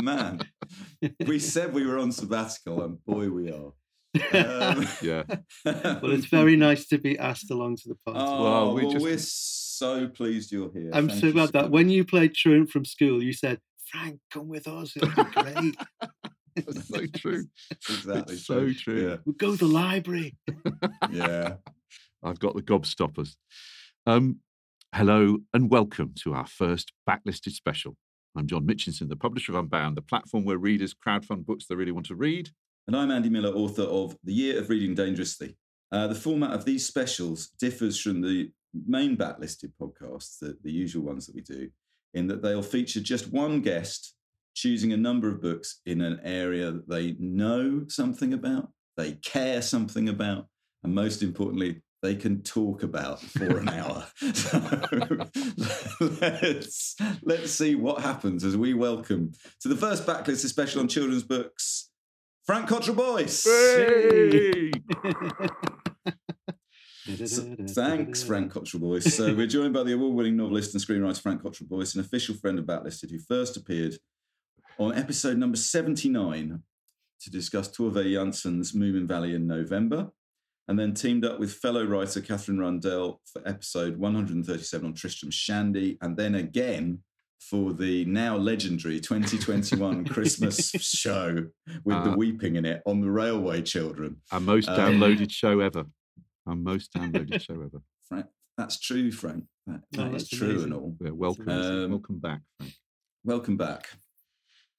Man, we said we were on sabbatical, and boy, we are. Um, Yeah. Well, it's very nice to be asked along to the party. Oh, Well, we well, just- we're so pleased you're here. I'm Thank so you glad that much. when you played truant from school, you said, Frank, come with us. It'll be great. That's so true. exactly It's so true. we'll go to the library. Yeah, yeah. I've got the gobstoppers. Um, hello and welcome to our first backlisted special. I'm John Mitchinson, the publisher of Unbound, the platform where readers crowdfund books they really want to read. And I'm Andy Miller, author of The Year of Reading Dangerously. Uh, the format of these specials differs from the main backlisted podcasts, the, the usual ones that we do, in that they'll feature just one guest choosing a number of books in an area that they know something about, they care something about, and most importantly, they can talk about for an hour. So let's, let's see what happens as we welcome to the first backlisted special on children's books, Frank Cottrell Boyce. Hey! So, thanks, Frank Cottrell Boyce. So we're joined by the award-winning novelist and screenwriter Frank Cottrell Boyce, an official friend of Backlisted, who first appeared on episode number 79 to discuss Tove Jansson's Moomin Valley in November, and then teamed up with fellow writer Katherine Rundell for episode 137 on Tristram Shandy, and then again for the now legendary 2021 Christmas show with the Ah. weeping in it on the Railway Children. Our most Um, downloaded show ever. Our most downloaded show ever. Frank, that's true, Frank. That, Oh, that is that's true amazing. and all. Yeah, welcome, amazing. welcome back, Frank. Welcome back.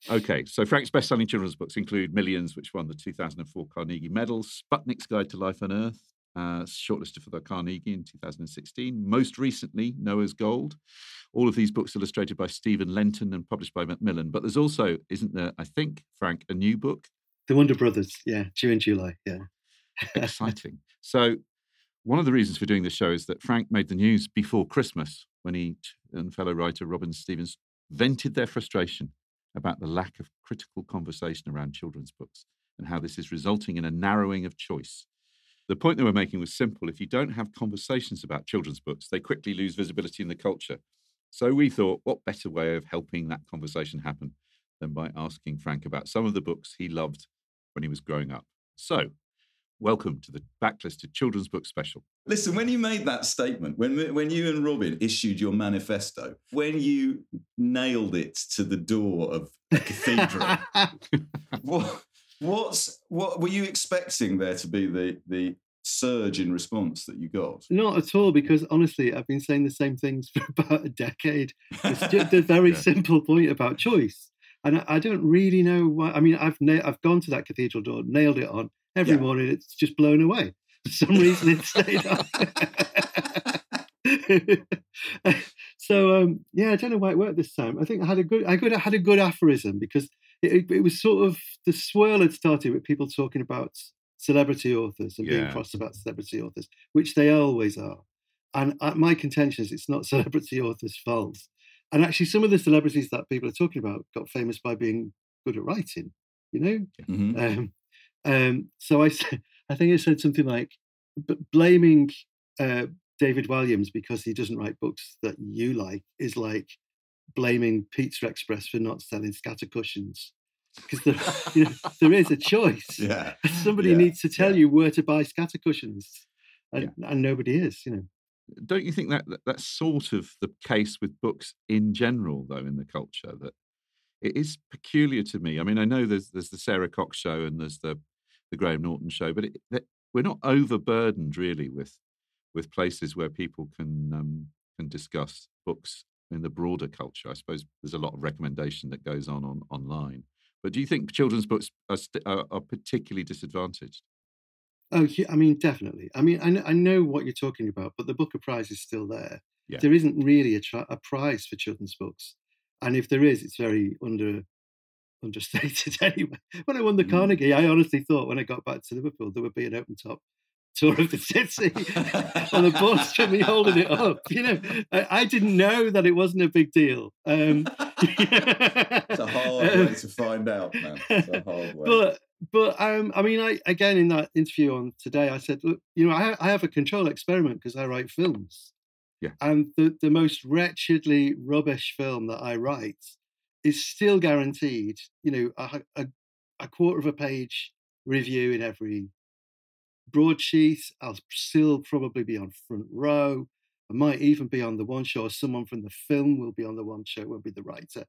Okay, so Frank's best-selling children's books include Millions, which won the 2004 Carnegie Medal, Sputnik's Guide to Life on Earth, uh, shortlisted for the Carnegie in 2016. Most recently, Noah's Gold. All of these books illustrated by Steven Lenton and published by Macmillan. But there's also, isn't there? I think Frank, a new book. The Wonder Brothers. Yeah, due in July. Yeah. Exciting. so, one of the reasons for doing this show is that Frank made the news before Christmas when he and fellow writer Robin Stevens vented their frustration about the lack of critical conversation around children's books and how this is resulting in a narrowing of choice. The point they were making was simple. If you don't have conversations about children's books, they quickly lose visibility in the culture. So we thought, what better way of helping that conversation happen than by asking Frank about some of the books he loved when he was growing up. So, welcome to the Backlisted Children's Book Special. Listen, when you made that statement, when when you and Robin issued your manifesto, when you nailed it to the door of the cathedral, what what's what were you expecting there to be the the surge in response that you got? Not at all, because honestly, I've been saying the same things for about a decade. It's just a very Yeah. simple point about choice. And I, I don't really know why. I mean, I've na- I've gone to that cathedral door, nailed it on every Yeah. morning. It's just blown away. For some reason, it stayed up. so um, yeah, I don't know why it worked this time. I think I had a good, I good, I had a good aphorism because it, it, it was sort of the swirl had started with people talking about celebrity authors and being cross about celebrity authors, which they always are. And uh, my contention is it's not celebrity authors' fault. And actually, some of the celebrities that people are talking about got famous by being good at writing. You know, Mhm. um, um, so I think I said something like, "B- blaming uh, David Walliams because he doesn't write books that you like is like blaming Pizza Express for not selling scatter cushions. Because there, you know, there is a choice. Yeah. Somebody Yeah, needs to tell yeah. you where to buy scatter cushions, and, and nobody is. You know. Don't you think that, that that's sort of the case with books in general, though, in the culture? That it is peculiar to me. I mean, I know there's there's the Sara Cox show and there's the the Graham Norton show, but it, that we're not overburdened really with with places where people can um, can discuss books in the broader culture. I suppose there's a lot of recommendation that goes on, on online. But do you think children's books are, st- are, are particularly disadvantaged? Oh, I mean, definitely. I mean, I know, I know what you're talking about, but the Booker Prize is still there. Yeah. There isn't really a, tri- a prize for children's books, and if there is, it's very under understated anyway. When I won the Mm. Carnegie, I honestly thought when I got back to Liverpool there would be an open top tour of the city on the bus from me holding it up. You know, I, I didn't know that it wasn't a big deal. Um, It's a hard um, way to find out, man. It's a hard way. but but um, I mean, I again in that interview on today, I said, look, you know, I, I have a control experiment because I write films. Yeah. And the the most wretchedly rubbish film that I write is still guaranteed, you know, a, a, a quarter of a page review in every broadsheet. I'll still probably be on front row. I might even be on the one show, someone from the film will be on the one show, will be the writer.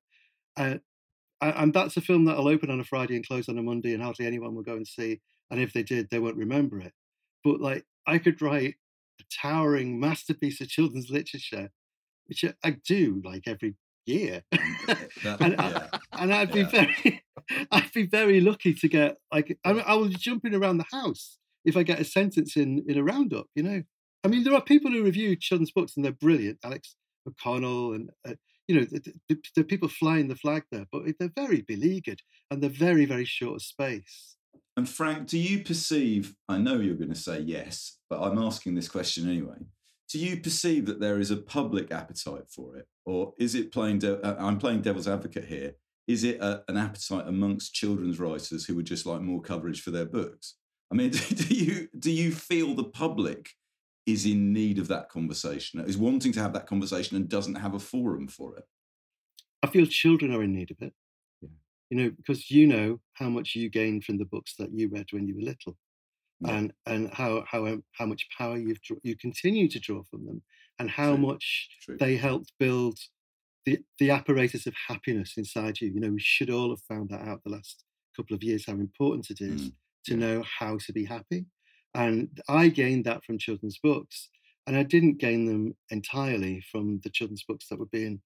Uh, and that's a film that'll open on a Friday and close on a Monday, and hardly anyone will go and see. And if they did, they won't remember it. But like, I could write a towering masterpiece of children's literature, which I do like every year. That- and, I, yeah. and I'd be Yeah. very, I'd be very lucky to get like I, I was jumping around the house if I get a sentence in in a roundup. You know, I mean, there are people who review children's books and they're brilliant. Alex O'Connell and uh, you know, the, the, the people flying the flag there, but they're very beleaguered and they're very very short of space. And Frank, do you perceive? I know you're going to say yes, but I'm asking this question anyway. Do you perceive that there is a public appetite for it, or is it playing? De- uh, I'm playing devil's advocate here. Is it a, an appetite amongst children's writers who would just like more coverage for their books? I mean, do you do you feel the public is in need of that conversation, is wanting to have that conversation, and doesn't have a forum for it? I feel children are in need of it. Yeah. You know, because you know how much you gained from the books that you read when you were little. Yeah. and and how how um, how much power you've draw, you continue to draw from them, and how True. much True. they helped build the the apparatus of happiness inside you. You know, we should all have found that out the last couple of years how important it is Mm, to yeah. know how to be happy. And I gained that from children's books, and I didn't gain them entirely from the children's books that were being,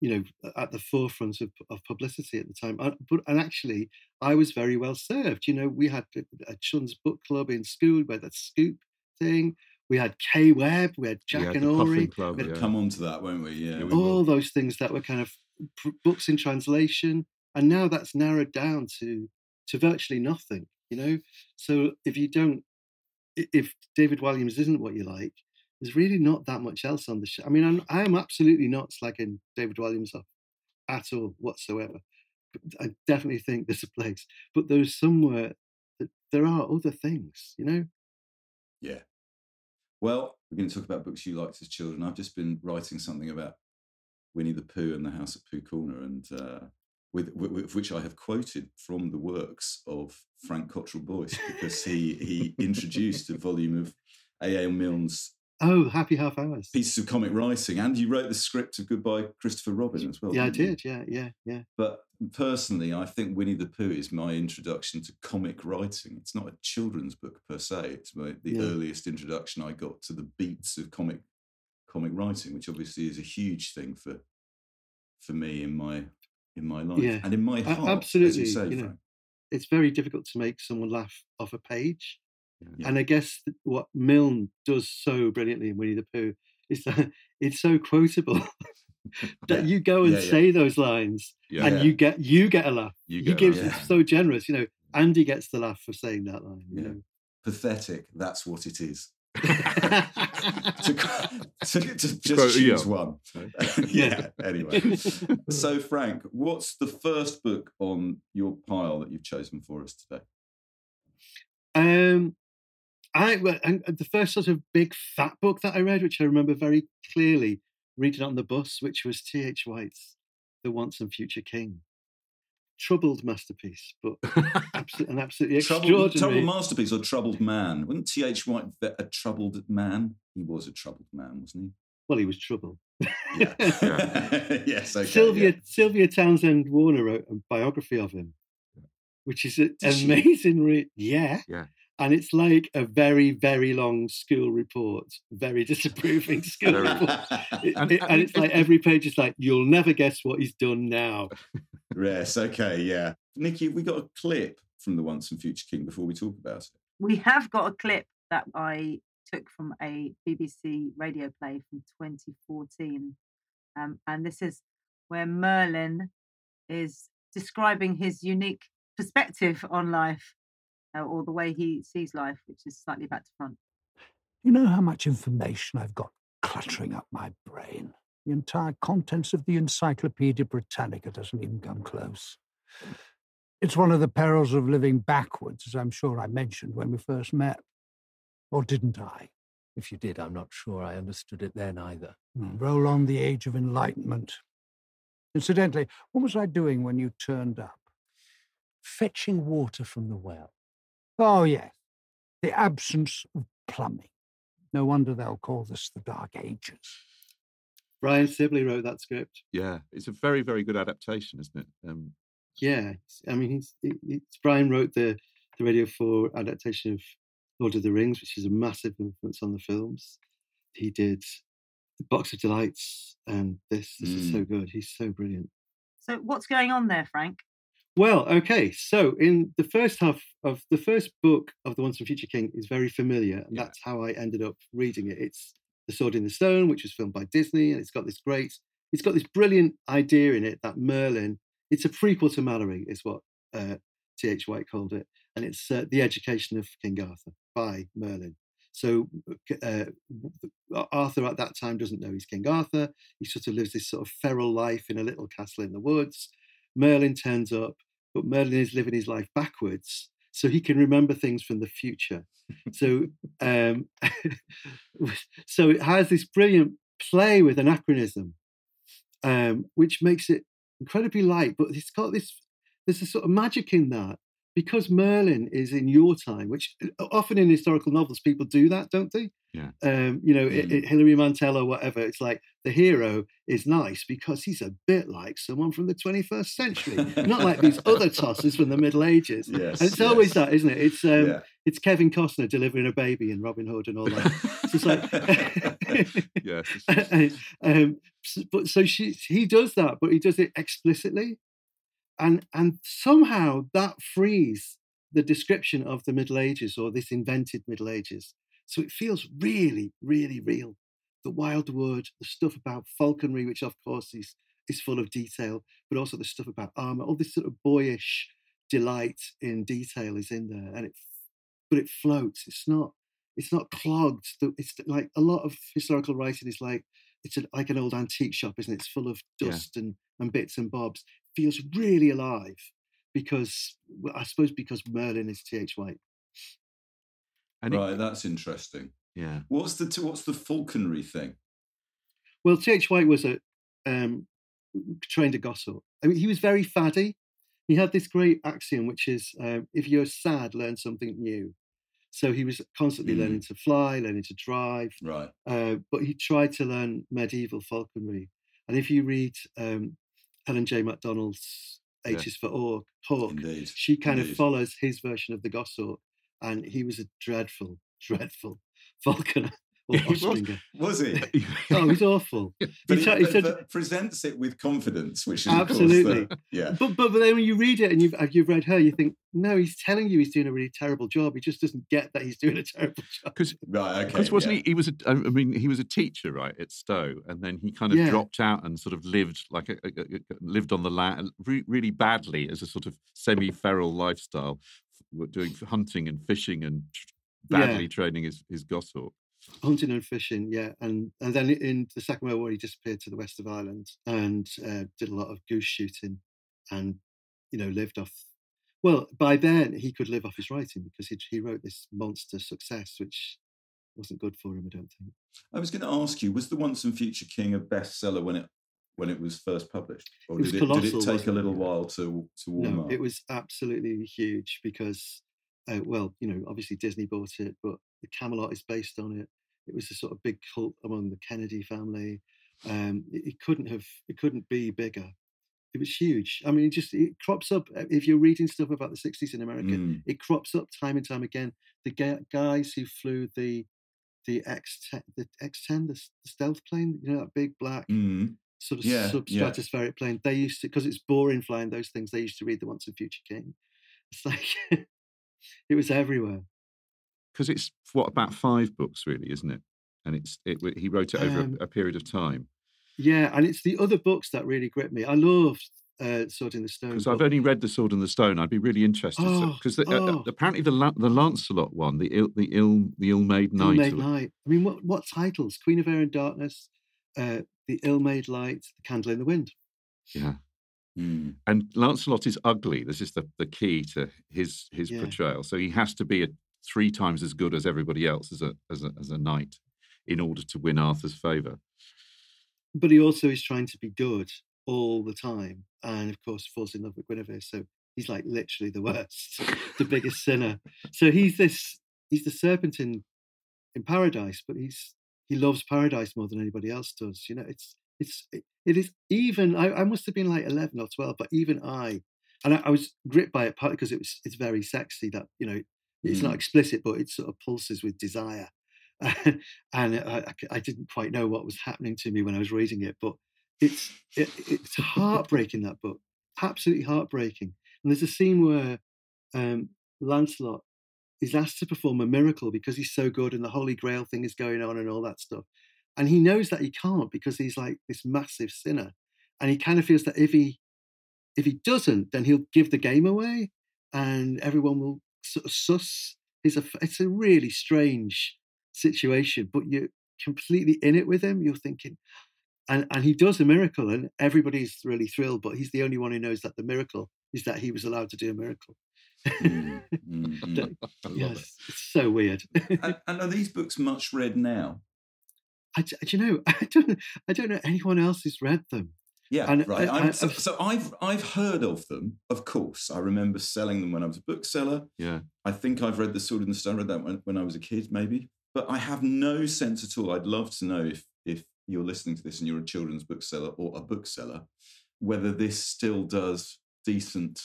you know, at the forefront of, of publicity at the time. Uh, But and actually, I was very well served. You know, we had a, a children's book club in school, where had that Scoop thing. We had Kaye Webb, we had We Jack had and the Ori, Club, we had yeah. Come on to that, won't we? Yeah. Yeah, we we will. all those things that were kind of pr- books in translation, and now that's narrowed down to to virtually nothing. You know, so if you don't, if David Walliams isn't what you like, there's really not that much else on the show. I mean, I'm, I am absolutely not slagging David Walliams off at all whatsoever. I definitely think there's a place, but there's somewhere that there are other things. You know, Yeah. Well, we're going to talk about books you liked as children. I've just been writing something about Winnie the Pooh and the House at Pooh Corner, and uh, with, with, with which I have quoted from the works of Frank Cottrell Boyce because he he introduced a volume of A. A. Milne's oh, happy half hours. pieces of comic writing, and you wrote the script of Goodbye Christopher Robin as well. Yeah, I didn't you? Yeah, yeah, yeah. But personally, I think Winnie the Pooh is my introduction to comic writing. It's not a children's book per se. It's my, the Yeah. earliest introduction I got to the beats of comic comic writing, which obviously is a huge thing for for me in my in my life Yeah. and in my heart. as absolutely, you say, you know. It's very difficult to make someone laugh off a page. Yeah. And I guess what Milne does so brilliantly in Winnie the Pooh is that it's so quotable that Yeah. you go and Yeah, say those lines and you get you get a laugh. You he gives laugh. so generous. You know, Andy gets the laugh for saying that line. You Yeah. know. Pathetic. That's what it is. to, to, to just Quote, choose one. yeah. Anyway. So, Frank, what's the first book on your pile that you've chosen for us today? Um, I and uh, the first sort of big fat book that I read, which I remember very clearly reading on the bus, which was T. H. White's "The Once and Future King." Troubled masterpiece, but an absolutely Troubled, extraordinary. troubled masterpiece or troubled man? Wasn't T.H. White ve- a troubled man? He was a troubled man, wasn't he? well, he was troubled. Yeah. yes, okay. Sylvia yeah. Sylvia Townsend Warner wrote a biography of him, which is an Did amazing. Re- yeah, Yeah. And it's like a very very long school report, very disapproving school report. It- And- it- and and it's like every page is like, you'll never guess what he's done now. yes, okay, yeah. Nikki, have we got a clip from the Once and Future King before we talk about it? we have got a clip that I took from a BBC radio play from 2014. Um, and this is where Merlin is describing his unique perspective on life uh, or the way he sees life, which is slightly back to front. You know how much information I've got cluttering up my brain? The entire contents of the Encyclopedia Britannica doesn't even come close. It's one of the perils of living backwards, as I'm sure I mentioned when we first met. Or didn't I? If you did, I'm not sure I understood it then either. Hmm, Roll on the age of enlightenment. Incidentally, what was I doing when you turned up? Fetching water from the well. Oh, yes, the absence of plumbing. No wonder they'll call this the Dark Ages. Brian Sibley wrote that script. Yeah, it's a very, very good adaptation, isn't it? Um, Yeah, I mean, he's, he- it's Brian wrote the the Radio Four adaptation of Lord of the Rings, which is a massive influence on the films. He did the Box of Delights and this. This is so good. He's so brilliant. So, what's going on there, Frank? Well, okay. So in the first half of the first book of The Once and Future King is very familiar, and Yeah. that's how I ended up reading it. It's The Sword in the Stone, which was filmed by Disney, and it's got this great, it's got this brilliant idea in it that Merlin. It's a prequel to Malory, is what uh, T. H. White called it, and it's uh, the education of King Arthur by Merlin. So uh, Arthur at that time doesn't know he's King Arthur. He sort of lives this sort of feral life in a little castle in the woods. Merlin turns up, but Merlin is living his life backwards, so he can remember things from the future. So, um, so it has this brilliant play with anachronism, um, which makes it incredibly light. But it's got this. There's a sort of magic in that because Merlin is in your time, which uh, often in historical novels people do that, don't they? Yeah. Um, you know, it, it, Hilary Mantel or whatever. It's like the hero is nice because he's a bit like someone from the 21st century, not like these other tossers from the Middle Ages. Yes, and it's always that, isn't it? It's um, Yeah. it's Kevin Costner delivering a baby in Robin Hood and all that. So it's like, yes, um, but so she he does that, but he does it explicitly, and and somehow that frees the description of the Middle Ages or this invented Middle Ages. So it feels really, really real. The wild wood, the stuff about falconry, which of course is is full of detail, but also the stuff about armor, all this sort of boyish delight in detail is in there, and it but it floats. It's not it's not clogged. It's like a lot of historical writing is like it's like an old antique shop, isn't it? It's full of Yeah. dust and, and bits and bobs. Feels really alive because I suppose because Merlin is T. H. White. and it- right, that's interesting. yeah, What's the what's the falconry thing? Well, T. H. White was a um, trained a goshawk. I mean, he was very faddy. He had this great axiom, which is uh, if you're sad, learn something new. So he was constantly Mm. learning to fly, learning to drive, Right. uh, but he tried to learn medieval falconry. And if you read um, Helen J. MacDonald's H Yeah. is for Hawk, Hawk Indeed. she kind Indeed. of follows his version of the goshawk, and he was a dreadful, dreadful falconer or He was. ostringer. Was he? Oh, he's awful. But, He he, tried- he but- said- but presents it with confidence, which is of course Absolutely. the- yeah. But, but but then when you read it and you've uh, you've read her, you think no, he's telling you he's doing a really terrible job. He just doesn't get that he's doing a terrible job. because Right. Okay. because wasn't yeah. he? He was a. I mean, he was a teacher, right, at Stowe, and then he kind of Yeah. dropped out and sort of lived like a, a- a- a- lived on the land re- really badly as a sort of semi-feral lifestyle, f- doing hunting and fishing and tr- Yeah. badly training his his goshawk. Hunting and fishing, yeah, and and then in the Second World War, he disappeared to the west of Ireland and uh, did a lot of goose shooting, and you know lived off Well, by then he could live off his writing because he, he wrote this monster success, which wasn't good for him, I don't think. I was going to ask you: Was the Once and Future King a bestseller when it when it was first published, or It did, it, did it take a little it? while to to warm No, up? it was absolutely huge because, uh, well, you know, obviously Disney bought it, but the Camelot is based on it. It was a sort of big cult among the Kennedy family. Um, it, it couldn't have, it couldn't be bigger. It was huge. I mean, it just it crops up uh, if you're reading stuff about the '60s in America. Mm. It crops up time and time again. The ga- guys who flew the the X the X10, the, the stealth plane, you know, that big black Mm. sort of Yeah, yeah. plane. They used to, because it's boring flying those things, they used to read The Once and Future King. It's like, it was everywhere. Because it's what about five books, really, isn't it? And it's it, he wrote it over Um, a, a period of time. Yeah, and it's the other books that really grip me. I loved uh, Sword in the Stone. Because I've only read The Sword and the Stone. I'd be really interested Oh, because uh, oh. apparently the La- the Lancelot one, the ill the ill the ill-made knight. Ill-Made or- I mean, what, what titles? Queen of Air and Darkness, uh, The Ill-Made Light, The Candle in the Wind. Yeah. Mm. And Lancelot is ugly. This is the, the key to his his Yeah. portrayal. So he has to be a, three times as good as everybody else as a as a as a knight in order to win Arthur's favour. But he also is trying to be good all the time. And of course, falls in love with Guinevere. So he's like literally the worst, the biggest sinner. So he's this, he's the serpent in, in paradise, but he's, he loves paradise more than anybody else does. You know, it's, it's, it, is even, I, I must have been like 11 or 12, but even I, and I, I was gripped by it partly because it was, it's very sexy that, you know, it's not Mm. explicit, but it sort of pulses with desire. and I didn't quite know what was happening to me when I was reading it, but it's it, it's heartbreaking that book, absolutely heartbreaking. And there's a scene where um, Lancelot is asked to perform a miracle because he's so good, and the Holy Grail thing is going on, and all that stuff. And he knows that he can't because he's like this massive sinner, and he kind of feels that if he if he doesn't, then he'll give the game away, and everyone will sort of suss his. aff- It's a really strange situation, but you're completely in it with him. You're thinking, and and he does a miracle, and everybody's really thrilled. But he's the only one who knows that the miracle is that he was allowed to do a miracle. Mm, mm, mm. Don't- I love yes, it. it's so weird. and, and are these books much read now? I, d- do you know? I don't. I don't know anyone else who's read them. Yeah, And right. I- I'm, so, I've- so I've I've heard of them, of course. I remember selling them when I was a bookseller. Yeah. I think I've read The Sword and the Stone. Read that when, when I was a kid, maybe. But I have no sense at all. I'd love to know if if you're listening to this and you're a children's bookseller or a bookseller, whether this still does decent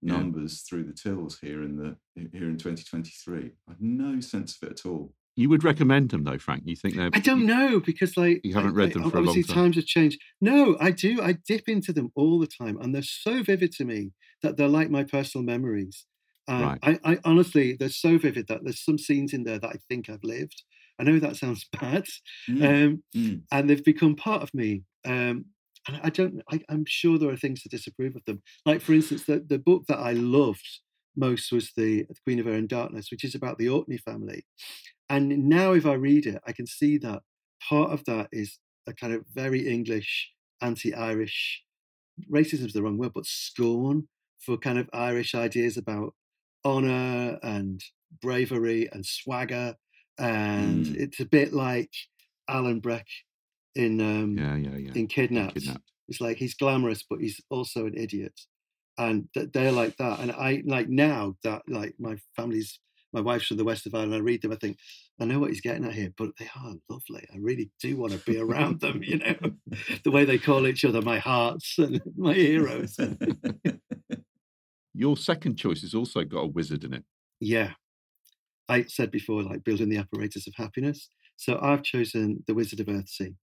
Yeah. numbers through the tills here in the here in 2023. I have no sense of it at all. You would recommend them though, Frank? You think they're? I don't know because like You haven't read I- them for a long obviously time. times have changed. No, I do. I dip into them all the time, and they're so vivid to me that they're like my personal memories. And Right. I, I honestly, they're so vivid that there's some scenes in there that I think I've lived. I know that sounds bad, Mm, um, mm. and they've become part of me. Um, and I don't. I, I'm sure there are things to disapprove of them. Like for instance, the the book that I loved most was the, the Queen of Air and Darkness, which is about the Orkney family. And now, if I read it, I can see that part of that is a kind of very English, anti-Irish racism is the wrong word, but scorn for kind of Irish ideas about honor and bravery and swagger. And Mm. it's a bit like Alan Breck in um, Yeah, yeah, yeah. in Kidnapped. Kidnapped. It's like he's glamorous, but he's also an idiot, and they're like that. And I like now that like my family's, my wife's from the west of Ireland. I read them, I think I know what he's getting at here, but they are lovely. I really do want to be around them. You know, the way they call each other my hearts and my heroes. Your second choice has also got a wizard in it. yeah, I said before, like building the apparatus of happiness. So I've chosen the Wizard of Earthsea,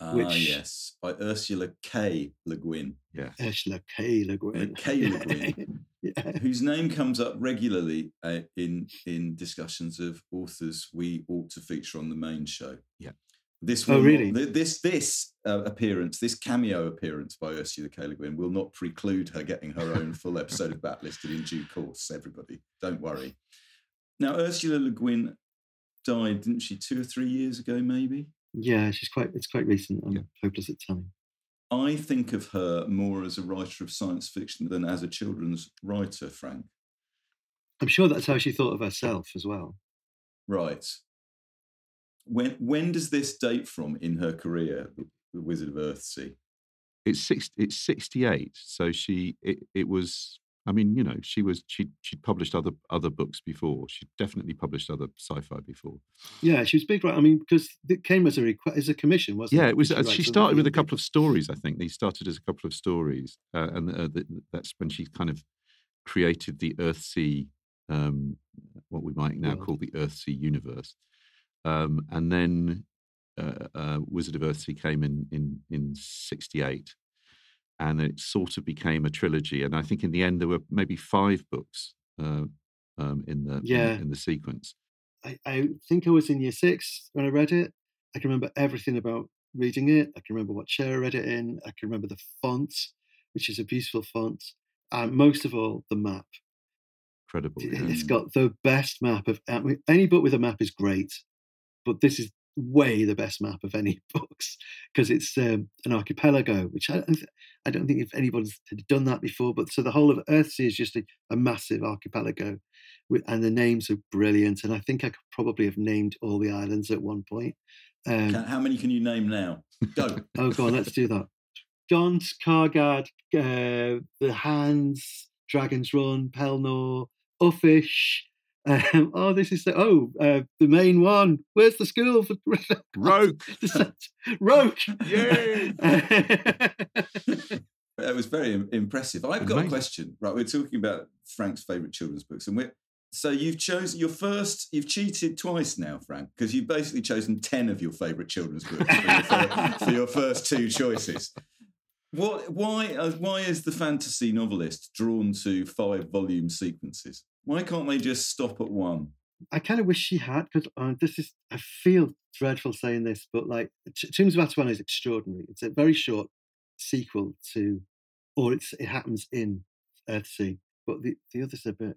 Ah, Which- yes, by Ursula K. Le Guin, Yeah. Ursula K. Le Guin. K. Le Guin. yeah. whose name comes up regularly uh, in in discussions of authors we ought to feature on the main show. Yeah. This Oh, will not- really? th- this this uh, appearance, this cameo appearance by Ursula K. Le Guin will not preclude her getting her own full episode of Backlisted in due course. Everybody, don't worry. Now, Ursula Le Guin died, didn't she, two or three years ago, maybe? Yeah, she's quite. It's quite recent. I'm Yeah. hopeless at time. I think of her more as a writer of science fiction than as a children's writer, Frank. I'm sure that's how she thought of herself as well. Right. When when does this date from in her career, The Wizard of Earthsea? It's six. It's sixty-eight. So she. It, it was. I mean, you know, she was. She she'd published other other books before. She definitely published other sci-fi before. Yeah, she was big, right? I mean, because it came as a request, as a commission, wasn't Yeah, it? Yeah, it was. She uh, She started with a couple of stories. I think they started as a couple of stories, uh, and uh, th- that's when she kind of created the Earthsea, um, what we might now call the Earthsea universe. Um, and then uh, uh, Wizard of Earthsea came in in in '68, and it sort of became a trilogy. And I think in the end there were maybe five books uh, um, in the in- Yeah. in, the sequence. I, I think I was in year six when I read it. I can remember everything about reading it. I can remember what chair I read it in. I can remember the font, which is a beautiful font. And most of all, the map. Incredible. It- yeah. It's got the best map of I mean, any book with a map is great, but this is way the best map of any books because it's um, an archipelago, which I, I don't think if anybody's had done that before. But so the whole of Earthsea is just a, a massive archipelago, with, and the names are brilliant. And I think I could probably have named all the islands at one point. Um, how many can you name now? Go. Oh, go on, let's do that. Gont, Kargad, uh, The Hands, Dragon's Run, Pelnor, Uffish. Um, oh, this is the oh uh, the main one. Where's the school for Roke. Roke? Yay! That was very impressive. I've got a question. Right, we're talking about Frank's favourite children's books, and we're so you've chosen your first. You've cheated twice now, Frank, because you've basically chosen ten of your favourite children's books for your, fir- for your first two choices. What? Why? Uh, why is the fantasy novelist drawn to five volume sequences? Why can't they just stop at one? I kind of wish she had because uh, this is. I feel dreadful saying this, but like T- Tombs of Atuan is extraordinary. It's a very short sequel to, or it's it happens in Earthsea, but the the others are a bit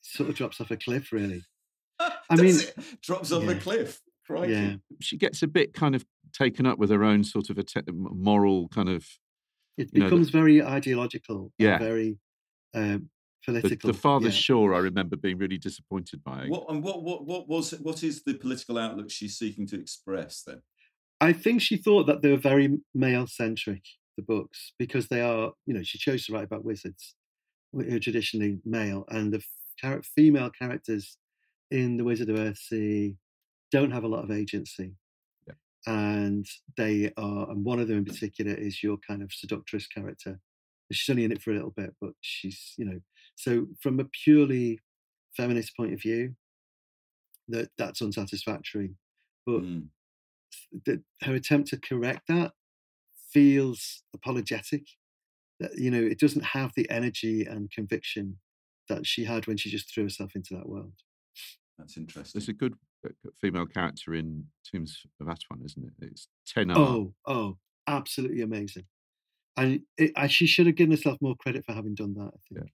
sort of drops off a cliff, really. I mean, it? drops off a cliff. Crikey. Yeah, she gets a bit kind of taken up with her own sort of a te- moral kind of it You know, the- becomes very ideological. Yeah. very um, the, political. the farthest yeah. shore. I remember being really disappointed by. What and what what what was what is the political outlook she's seeking to express then? I think she thought that they were very male centric, the books, because they are, you know, she chose to write about wizards who are traditionally male, and the char- female characters in The Wizard of Earthsea don't have a lot of agency. Yeah. And they are, and one of them in particular is your kind of seductress character. She's only in it for a little bit, but she's, you know, so from a purely feminist point of view, that that's unsatisfactory. But Mm. that her attempt to correct that feels apologetic. That you know, it doesn't have the energy and conviction that she had when she just threw herself into that world. That's interesting. There's a good uh, female character in Tombs of Atuan, isn't it? It's Tenar. Oh, oh, absolutely amazing. And it, I, she should have given herself more credit for having done that. I think. Yeah.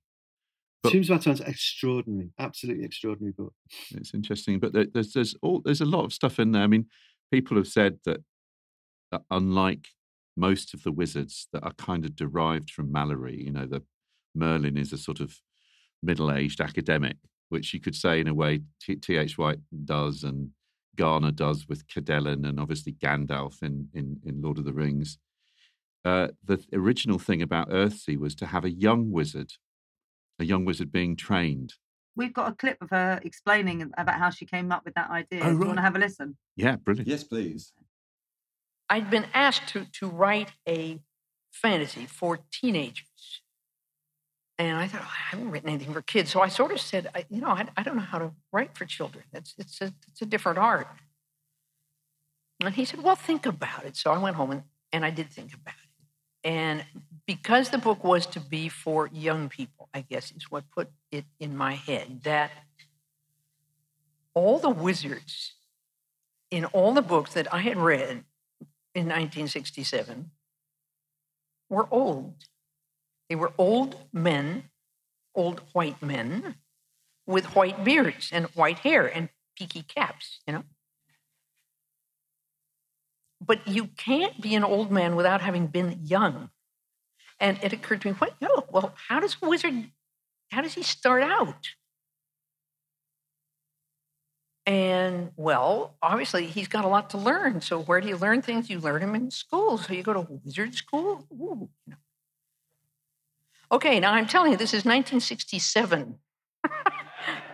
But- Tombs of Atuan's extraordinary, absolutely extraordinary book. It's interesting, but there, there's there's all there's a lot of stuff in there. I mean, people have said that, that unlike most of the wizards that are kind of derived from Malory, you know, the Merlin is a sort of middle-aged academic, which you could say in a way T.H. White does and Garner does with Cadellin and obviously Gandalf in in, in Lord of the Rings. Uh, the original thing about Earthsea was to have a young wizard, a young wizard being trained. We've got a clip of her explaining about how she came up with that idea. Oh, Do you right. want to have a listen? Yeah, brilliant. Yes, please. I'd been asked to, to write a fantasy for teenagers. And I thought, "Oh, I haven't written anything for kids. So I sort of said, I, you know, I, I don't know how to write for children. It's, it's, a, it's a different art. And he said, well, think about it. So I went home and, and I did think about it. And because the book was to be for young people, I guess is what put it in my head that all the wizards in all the books that I had read in 1967 were old. They were old men, old white men with white beards and white hair and peaky caps, you know. But you can't be an old man without having been young. And it occurred to me, what? No, well, how does a wizard, how does he start out? And well, obviously, he's got a lot to learn. So, where do you learn things? You learn them in school. So, you go to wizard school. Ooh. Okay, now I'm telling you, this is 1967.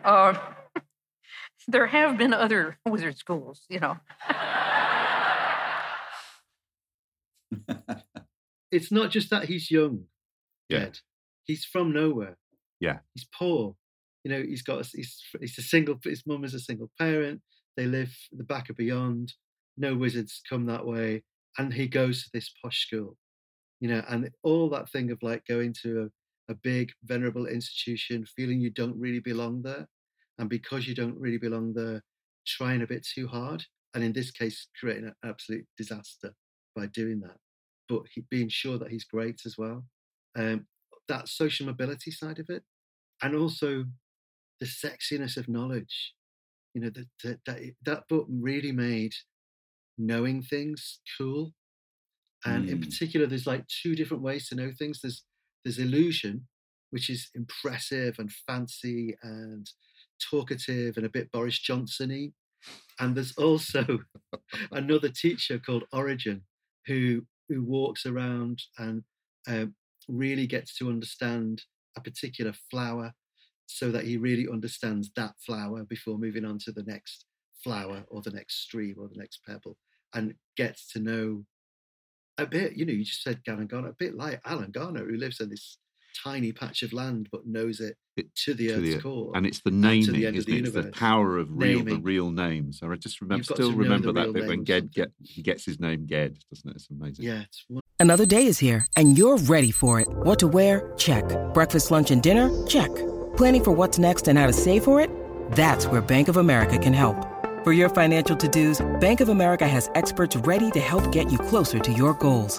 uh, there have been other wizard schools, you know. it's not just that he's young, Yeah. Ed. He's from nowhere. Yeah. He's poor. You know, he's got a, he's he's a single. His mum is a single parent. They live the back of beyond. No wizards come that way, and he goes to this posh school. You know, and all that thing of like going to a, a big venerable institution, feeling you don't really belong there, and because you don't really belong there, trying a bit too hard, and in this case, creating an absolute disaster by doing that. But he, being sure that he's great as well. Um, that social mobility side of it, and also the sexiness of knowledge. You know, that that that, that book really made knowing things cool. And in Mm. particular, there's like two different ways to know things. There's there's illusion, which is impressive and fancy and talkative and a bit Boris Johnson-y. And there's also another teacher called Ogion who who walks around and um, really gets to understand a particular flower so that he really understands that flower before moving on to the next flower or the next stream or the next pebble and gets to know a bit, you know, you just said Gavin Garner, a bit like Alan Garner, who lives in this tiny patch of land but knows it, It- to the to Earth's the- core. and it's the to naming, the end isn't the it? It's the power of real, the real names. I just remember, You've still remember that real bit when Ged get he gets his name Ged, doesn't it? It's amazing. Yeah, it's one- Another day is here, and you're ready for it. What to wear? Check. Breakfast, lunch, and dinner? Check. Planning for what's next and how to save for it? That's where Bank of America can help. For your financial to-dos, Bank of America has experts ready to help get you closer to your goals.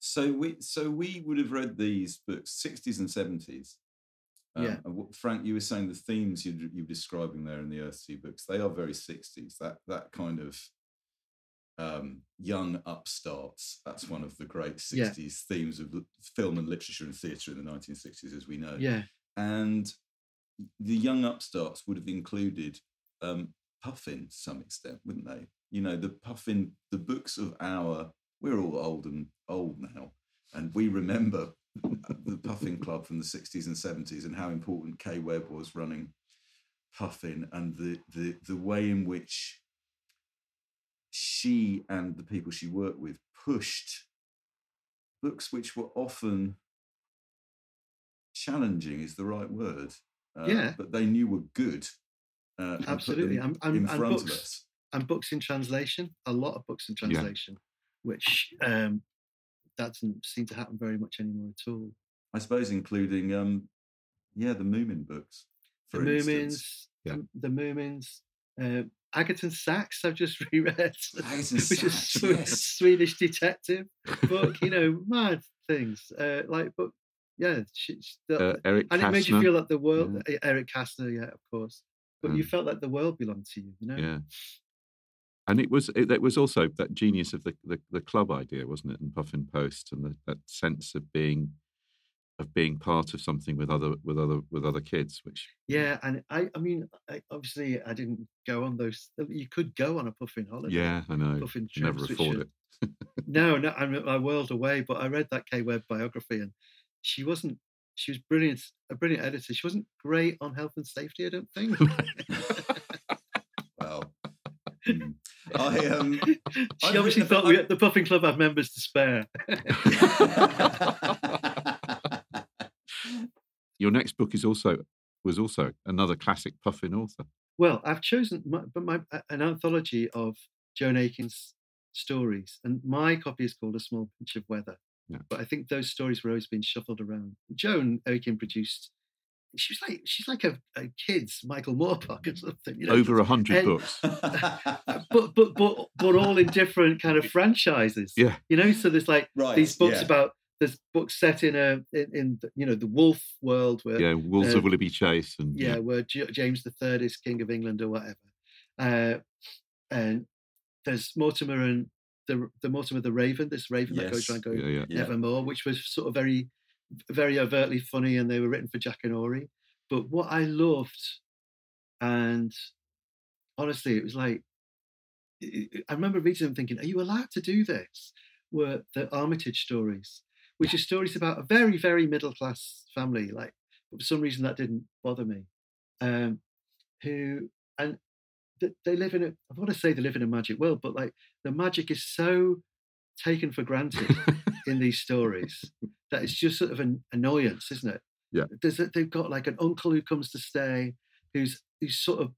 So we so we would have read these books, sixties and seventies. Um, Yeah. and what- Frank, you were saying the themes you you were describing there in the Earthsea books, they are very sixties. That that kind of um, young upstarts. That's one of the great Yeah. sixties themes of film and literature and theatre in the nineteen sixties, as we know. Yeah, and the young upstarts would have included um, Puffin to some extent, wouldn't they? You know, the Puffin, the books of our, we're all old and old now, and we remember the Puffin Club from the 60s and 70s and how important Kaye Webb was running Puffin and the, the, the way in which she and the people she worked with pushed books which were often challenging is the right word. uh, Yeah. But they knew were good. Uh, and absolutely. And, and, in and front of books us. and books in translation. A lot of books in Yeah. translation, which um, that doesn't seem to happen very much anymore at all. I suppose, including, um, yeah, the Moomin books. The. Moomins, Yeah. the, Moomins, uh, Agaton Sachs. I've just reread, which is a yes. Swedish detective book. You know, mad things uh, like, but yeah, she, she- the- Uh, Eric and it made you feel like the world. E- Eric Kastner, yeah, of course. But you Um, felt like the world belonged to you. You know. Yeah. And it was it, it was also that genius of the, the, the club idea, wasn't it? And Puffin Post and the, that sense of being of being part of something with other with other with other kids, which Yeah, and I, I mean, I, obviously, I didn't go on those. You could go on a puffin holiday. yeah, I know. Puffin Never trips, which afford it. No, no, I'm a world away. But I read that Kaye Webb biography, and she wasn't. She was brilliant, a brilliant editor. She wasn't great on health and safety, I don't think. Well. I um, she I've obviously thought about- we, the Puffin Club have members to spare. Your next book is also was also another classic Puffin author. Well, I've chosen my, but my an anthology of Joan Aiken's stories, and my copy is called A Small Pinch of Weather. Yeah. But I think those stories were always being shuffled around. Joan Aiken produced. She was like she's like a, a kid's Michael Moorcock or something. You know, Over a hundred books. but but but but all in different kind of franchises. Yeah. You know, so there's like Right, these books yeah. about there's books set in a in, in you know the wolf world where Yeah, Wolves uh, of Willoughby Chase and yeah, where J- James the Third is king of England or whatever. Uh, and there's Mortimer and the the Mortimer the Raven, this Raven that goes Yes. around going Yeah, yeah. Yeah. Evermore, which was sort of very very overtly funny, and they were written for Jackanory. But what I loved, and honestly, it was like I remember reading them thinking, "Are you allowed to do this?" Were the Armitage stories, which are stories about a very, very middle class family. Like, for some reason, that didn't bother me. Um, who and they live in a. I want to say they live in a magic world, but like the magic is so taken for granted in these stories that it's just sort of an annoyance, isn't it? Yeah. There's a, they've got like an uncle who comes to stay, who's who's sort of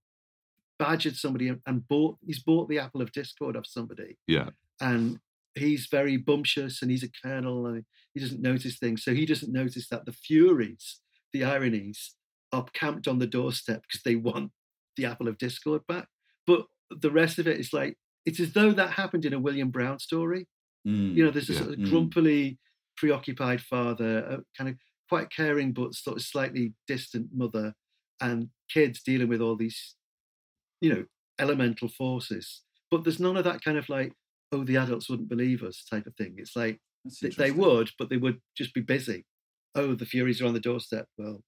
badgered somebody and, bought he's bought the apple of discord off somebody, yeah. and he's very bumptious and he's a colonel and he doesn't notice things. So he doesn't notice that the Furies, the Erinyes, are camped on the doorstep because they want the apple of discord back. But the rest of it is like it's as though that happened in a William Brown story. Mm, You know, there's a yeah, sort of mm. Grumpily preoccupied father, a kind of quite caring but sort of slightly distant mother, and kids dealing with all these, you know, elemental forces. But there's none of that kind of like, oh, the adults wouldn't believe us type of thing. It's like th- they would, but they would just be busy. Oh, the Furies are on the doorstep. Well,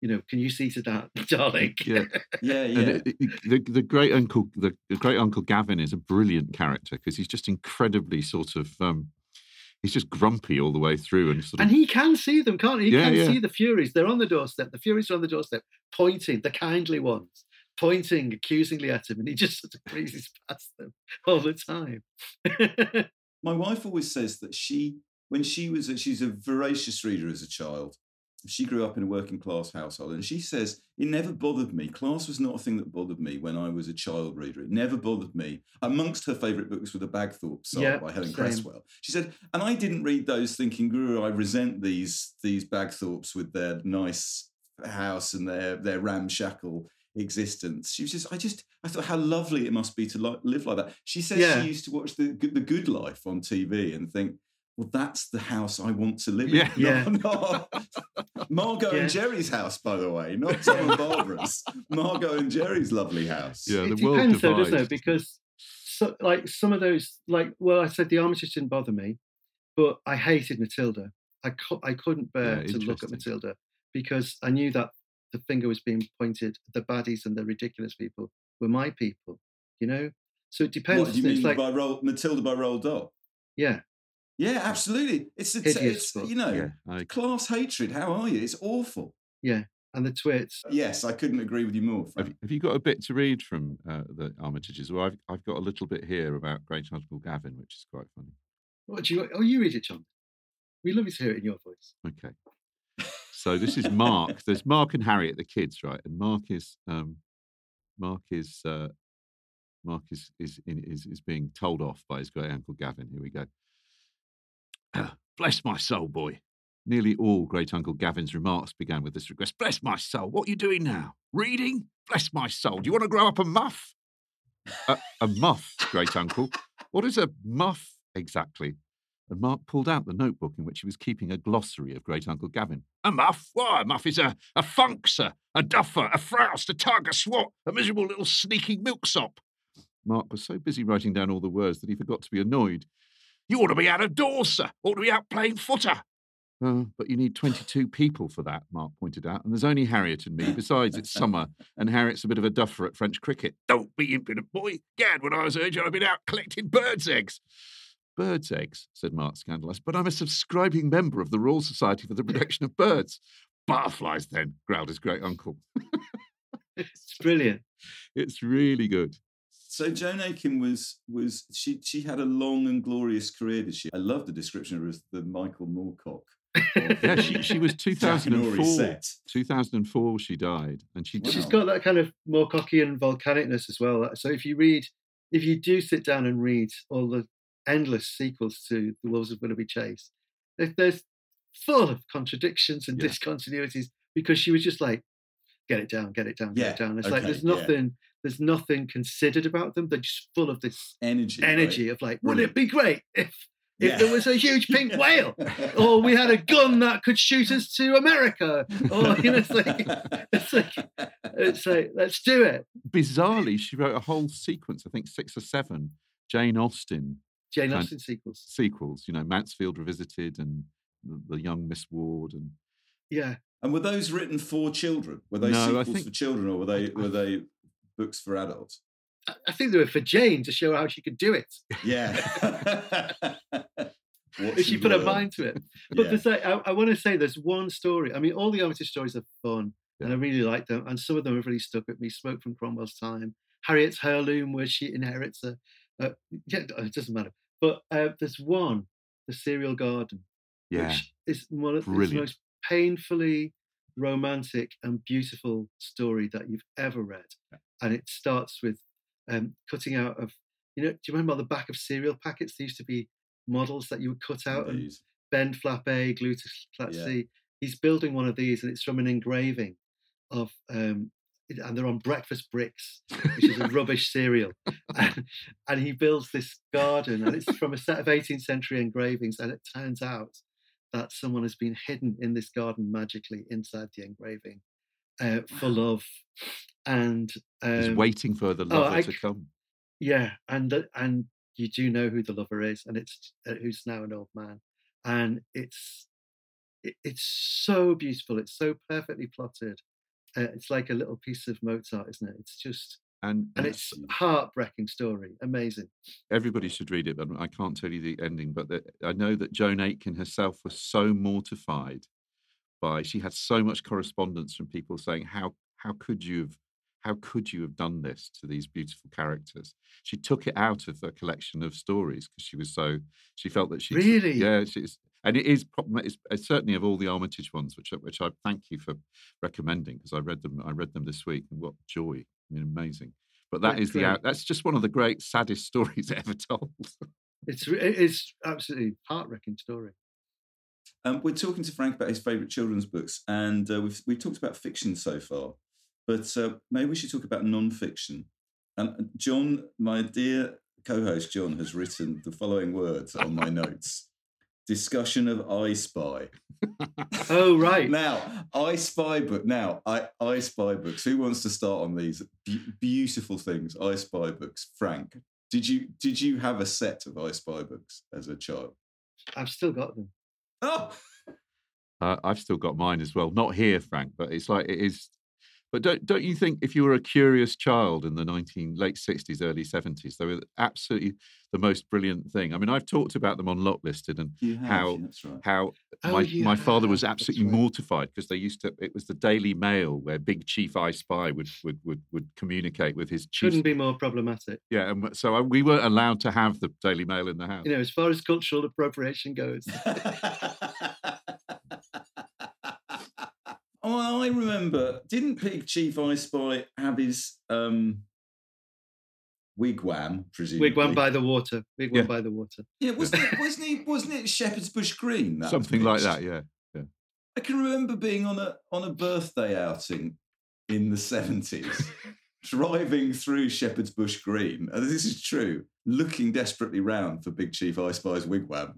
you know, can you see to that, darling? Yeah. Yeah, And yeah. it- it- the, the great uncle, the, the great uncle Gavin is a brilliant character because he's just incredibly sort of, um, he's just grumpy all the way through and sort of, And he can see them, can't he? He Yeah, can yeah. see the Furies. They're on the doorstep. The Furies are on the doorstep, pointing, the kindly ones, pointing accusingly at him, and he just sort of breezes past them all the time. My wife always says that she, when she was, a, she's a voracious reader as a child. She grew up in a working class household, and she says it never bothered me. Class was not a thing that bothered me when I was a child reader. It never bothered me. Amongst her favourite books were the Bagthorpe Saga Yeah, by Helen same. Cresswell. She said, and I didn't read those thinking, "Guru, I resent these these Bagthorpes with their nice house and their their ramshackle." existence she was just i just i thought how lovely it must be to li- live like that she says Yeah. she used to watch the the good life on tv and think well that's the house i want to live Yeah. in Yeah. Not- not- margot Yeah. and jerry's house by the way not tom and barbara's margot and jerry's lovely house yeah, it the world depends, though, doesn't it? Because, so, like, some of those, like, well, I said the Armitage didn't bother me, but I hated Matilda. I, cou- I couldn't bear Yeah, to look at. Matilda because I knew that the finger was being pointed, the baddies and the ridiculous people were my people, you know? So it depends. what do you mean it's like, by Roll, matilda by roald dahl yeah, yeah absolutely it's, it's, Hideous it's you know yeah, I, class hatred how are you it's awful yeah. And the twits. yes i couldn't agree with you more have, you- have you got a bit to read from uh, the Armitages? Well, I've, I've got a little bit here about Great Uncle Gavin, which is quite funny. What do you, oh, you read it, John. We love to hear it in your voice. Okay. So this is Mark. There's Mark and Harriet, the kids, right? And Mark is um, Mark is uh, Mark is is, in, is is being told off by his great uncle Gavin. Here we go. Bless my soul, boy. Nearly all great uncle Gavin's remarks began with this request. Bless my soul. What are you doing now? Reading? Bless my soul. Do you want to grow up a muff? a, a muff, great uncle. What is a muff exactly? And Mark pulled out the notebook in which he was keeping a glossary of great uncle Gavin. A muff? Why, a muff is a, a funkser, a duffer, a froust, a tug, a swat, a miserable little sneaking milksop. Mark was so busy writing down all the words that he forgot to be annoyed. You ought to be out of doors, sir. Ought to be out playing footer. Uh, but you need 22 people for that, Mark pointed out, and there's only Harriet and me. Besides, it's summer, and Harriet's a bit of a duffer at French cricket. Don't be impudent, boy. Gad, when I was her age, I'd been out collecting birds' eggs. Birds' eggs, said Mark, scandalised, but I'm a subscribing member of the Royal Society for the Protection of Birds. Butterflies, then, growled his great uncle. It's brilliant. It's really good. So Joan Aiken was was she she had a long and glorious career, did she? I love the description of her as the Michael Moorcock. Yeah, she, she was 2004. 2004, she died. And she She's Wow. got that kind of more Moorcockian volcanicness as well. So if you read, if you do sit down and read all the endless sequels to The Wolves of Willoughby Chase, they're, they're full of contradictions and Yeah. discontinuities because she was just like, get it down, get it down, get it down. It's like okay, there's yeah. nothing, there's nothing considered about them. They're just full of this Energy. right? of like, wouldn't it mm. be great if if Yeah. there was a huge pink whale? or we had a gun that could shoot us to America. Or you know, it's like it's like it's like let's do it. bizarrely, she wrote a whole sequence, I think six or seven Jane Austen Jane Austen sequels. sequels, you know, Mansfield Revisited and the, the Young Miss Ward. And Yeah. And were those written for children? Were they No, sequels think- for children, or were they were they books for adults? I- think they were for Jane to show how she could do it. Yeah. If she put her mind to it. But Yeah. like, I, I want to say there's one story. I mean, all the Armitage stories are fun and I really like them. And some of them have really stuck with me. Smoke from Cromwell's time, Harriet's heirloom, where she inherits a, yeah, it doesn't matter. But uh, there's one, The Serial Garden, yeah, which is one of the most painfully romantic and beautiful story that you've ever read. And it starts with um, cutting out of, you know, do you remember on the back of cereal packets, there used to be models that you would cut out and bend flap A, glue to flat Yeah. C. He's building one of these and it's from an engraving of, um, and they're on breakfast bricks, which is a rubbish cereal. And, and he builds this garden and it's from a set of 18th century engravings. And it turns out that someone has been hidden in this garden magically inside the engraving uh, for love. And he's um, waiting for the oh, lover I to come. yeah, and and you do know who the lover is, and it's uh, who's now an old man, and it's it, it's so beautiful. It's so perfectly plotted. Uh, it's like a little piece of Mozart, isn't it? It's just And, and it's heartbreaking story, amazing. everybody should read it, but I can't tell you the ending. But that I know that Joan Aiken herself was so mortified by she had so much correspondence from people saying how how could you have how could you have done this to these beautiful characters? She took it out of her collection of stories because she was so she felt that she Really? yeah she's and it is it's, it's certainly of all the Armitage ones, which I- which I thank you for recommending because I read them I read them this week and what joy! I mean, amazing. But that Yeah, is the great. that's just one of the great saddest stories ever told. It's it's absolutely heart wrenching story. Um, we're talking to Frank about his favourite children's books, and uh, we've we've talked about fiction so far, but uh, maybe we should talk about non-fiction. And uh, John, my dear co-host John, has written the following words on my notes: discussion of I Spy. Oh right, Now, I Spy book. Now, I I Spy books. Who wants to start on these Be- beautiful things? I Spy books. Frank, did you did you have a set of I Spy books as a child? I've still got them. Oh, Uh, I've still got mine as well. Not here, Frank, but it's like it is. But don't don't you think if you were a curious child in the nineteen late sixties, early seventies, they were absolutely the most brilliant thing. I mean, I've talked about them on Lot Listed and you have. how yeah, that's right. how Oh, my you my father was absolutely right. mortified because they used to. It was the Daily Mail where Big Chief I Spy would would would, would communicate with his chief. Couldn't be more problematic. Yeah, and so I, we weren't allowed to have the Daily Mail in the house. You know, as far as cultural appropriation goes. oh, I remember. Didn't Big Chief I Spy have his um, wigwam? Presumably, Wigwam by the water. Wigwam Yeah. by the water. yeah, wasn't it? Wasn't he? Wasn't it Shepherd's Bush Green? that Something like pitched? that. Yeah. I can remember being on a on a birthday outing in the seventies, driving through Shepherd's Bush Green, and this is true, looking desperately round for Big Chief I Spy's wigwam,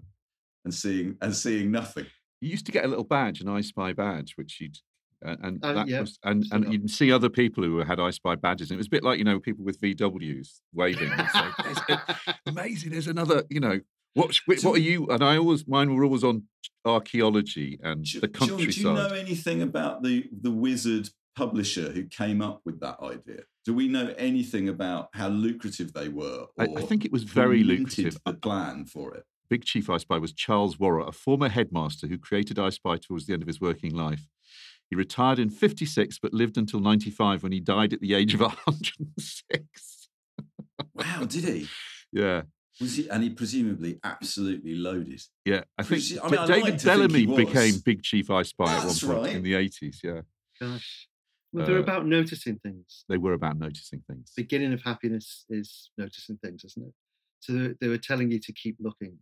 and seeing and seeing nothing. You used to get a little badge, an I Spy badge, which you'd and, and Oh, that yeah, was and, and got. you'd see other people who had I Spy badges, and it was a bit like you know people with VWs waving. It's like, "There's a- amazing. There's another. You know what? What are you? And I always mine were always on archaeology and Jo- the John, countryside. do you know anything about the the wizard publisher who came up with that idea? Do we know anything about how lucrative they were? I, Or I think it was very lucrative. The uh, uh, plan for it. Big Chief I Spy was Charles Warrell, a former headmaster who created I Spy towards the end of his working life. He retired in 56 but lived until 95 when he died at the age of 106. Wow, did he? Yeah. Was he? And he presumably absolutely loaded. Yeah, I think Presu- I mean, David like to think Bellamy became Big Chief I Spy at one point right. in the 80s. Yeah, Gosh. Well, they're Uh, about noticing things. they were about noticing things. beginning of happiness is noticing things, isn't it? So they, they were telling you to keep looking,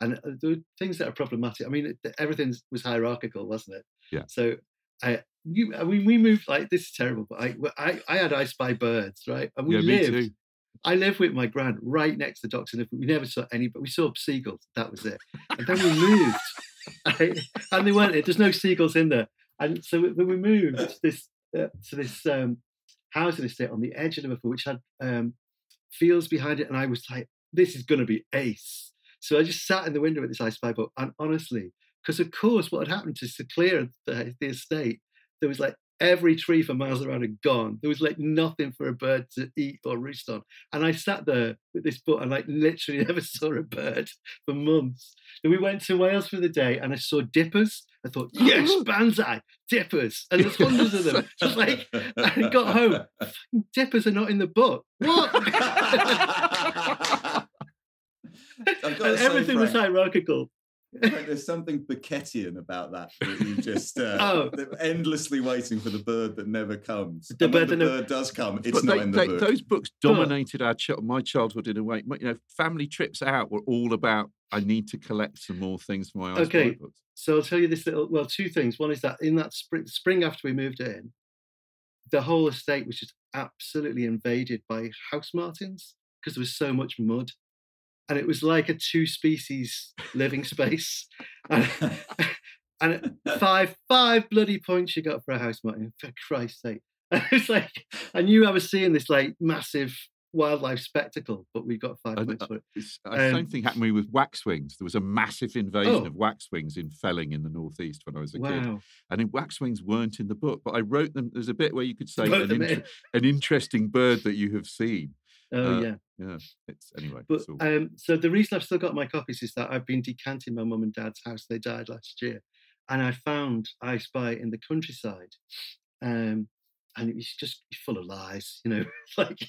and uh, there were things that are problematic. I mean, everything was hierarchical, wasn't it? Yeah. So I, you, I mean, we moved like this is terrible, but I, I, I had I Spy birds, right? And we Yeah, lived. I lived with my grand right next to Doctor Niff. We never saw any, but we saw seagulls. That was it. And then we moved, and they weren't. There's no seagulls in there. And so when we moved to this uh, to this um, housing estate on the edge of Liverpool, which had um, fields behind it, and I was like, "This is going to be ace." So I just sat in the window with this I Spy book, and honestly, because of course, what had happened to, to clear the, the estate, there was like every tree for miles around had gone. There was like nothing for a bird to eat or roost on. And I sat there with this book and like literally never saw a bird for months. Then we went to Wales for the day and I saw dippers. I thought, yes, Banzai, dippers. And there's hundreds of them. Just like, I got home, dippers are not in the book. What? And say, everything was hierarchical. Frank, there's something Beckettian about that. That you just uh, Oh. endlessly waiting for the bird that never comes. The and when bird the that never- bird does come, it's But not they- in the they- book. those books dominated our ch- my childhood in a way. You know, family trips out were all about. I need to collect some more things for my I Spy Okay. books. So I'll tell you this little, well, two things. One is that in that spring, spring after we moved in, the whole estate was just absolutely invaded by house martins because there was so much mud. And it was like a two species living space. And, and five, five bloody points you got for a house martin, for Christ's sake. It's like, I knew I was seeing this like massive wildlife spectacle, but we got five points for it. It's, uh, same Um, thing happened to me with waxwings. There was a massive invasion Oh. of waxwings in Felling in the northeast when I was a kid. And in waxwings weren't in the book, but I wrote them. There's a bit where you could say an, in. an interesting bird that you have seen. Oh, Uh, yeah. Yeah. It's anyway. But all- um, so the reason I've still got my copies is that I've been decanting my mum and dad's house. They died last year, and I found I Spy in the countryside, um, and it was just full of lies. You know, like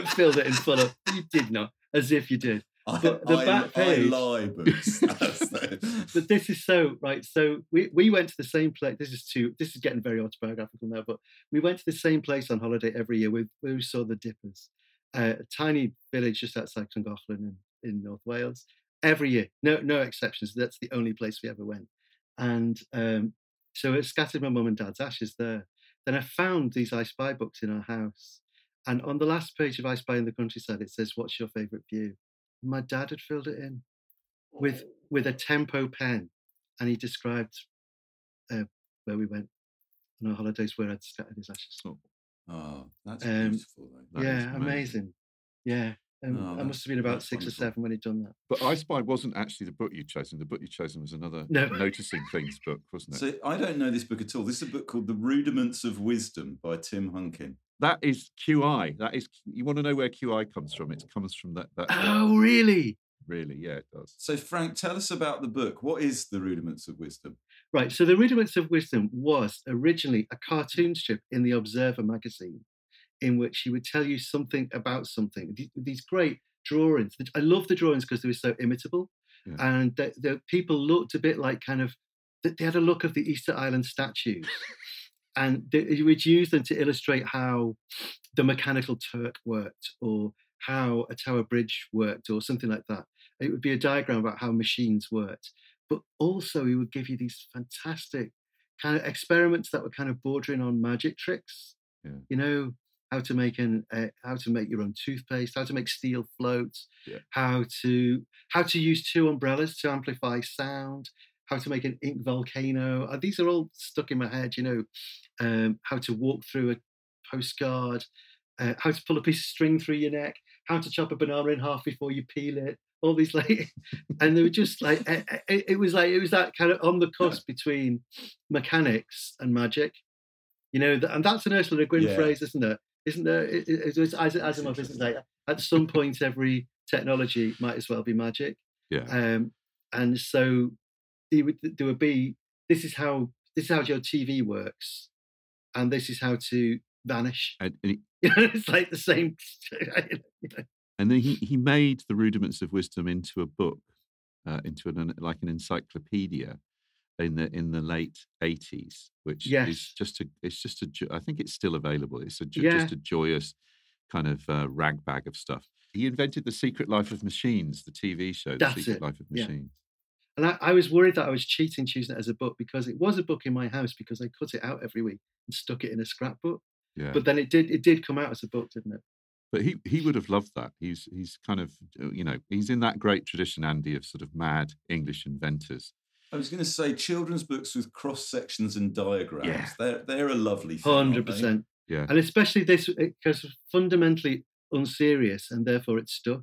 filled it in full of. You did not, as if you did. I, But the I, back I page- lie books. But this is so right. So we, we went to the same place. This is too. This is getting very autobiographical now. But we went to the same place on holiday every year. Where we saw the Dippers, uh, a tiny village just outside Llangollen in, in North Wales. Every year, no no exceptions. That's the only place we ever went. And um, so it scattered my mum and dad's ashes there. Then I found these I Spy books in our house, and on the last page of I Spy in the Countryside, it says, "What's your favourite view?" My dad had filled it in with with a tempo pen, and he described uh, where we went on our holidays where I'd scattered his ashes. oh, that's Um, beautiful. Though. That is yeah, amazing. amazing. Yeah, um, Oh, I must have been about that's six or seven when he'd done that. But I Spy wasn't actually the book you'd chosen. The book you'd chosen was another No. noticing things book, wasn't it? So I don't know this book at all. This is a book called The Rudiments of Wisdom by Tim Hunkin. That is QI. That is. You want to know where QI comes from? It comes from that. that book. Oh, really? Really? Yeah, it does. So Frank, tell us about the book. What is The Rudiments of Wisdom? Right. So the Rudiments of Wisdom was originally a cartoon strip in the Observer magazine, in which he would tell you something about something. These, these great drawings. I love the drawings because they were so imitable, Yeah. and the, the people looked a bit like kind of. They had a look of the Easter Island statues, and he would use them to illustrate how the mechanical Turk worked, or how a tower bridge worked, or something like that. It would be a diagram about how machines worked but also he would give you these fantastic kind of experiments that were kind of bordering on magic tricks. Yeah. You know how to make an uh, how to make your own toothpaste, how to make steel floats, Yeah. how to how to use two umbrellas to amplify sound, how to make an ink volcano. Uh, these are all stuck in my head. You know, um, how to walk through a postcard, uh, how to pull a piece of string through your neck, how to chop a banana in half before you peel it. All these like, and they were just like eh, eh, it, it was like it was that kind of on the cusp between mechanics and magic, you know. And that's an Ursula Le Guin Yeah. phrase, isn't it? Isn't there? It, it, it's As- Asimov isn't like at some point every technology might as well be magic. Yeah. Um, and so he would, there would be this is how this is how your TV works, and this is how to vanish. And, and he, it's like the same. and then he, he made the rudiments of wisdom into a book, uh, into an like an encyclopedia in the in the late eighties, which is Yes. just a it's just a I think it's still available. It's a Yeah. just a joyous kind of uh, rag bag of stuff. He invented the Secret Life of Machines, the TV show, The That's Secret it, Life of. Machines. And I, I was worried that I was cheating choosing it as a book because it was a book in my house because I cut it out every week and stuck it in a scrapbook. Yeah. But then it did it did come out as a book, didn't it? But he he would have loved that. He's he's kind of uh, you know he's in that great tradition, Andy, of sort of mad English inventors. I was going to say children's books with cross sections and diagrams. They're they're a lovely hundred percent. Yeah. And especially this because fundamentally unserious and therefore it stuck.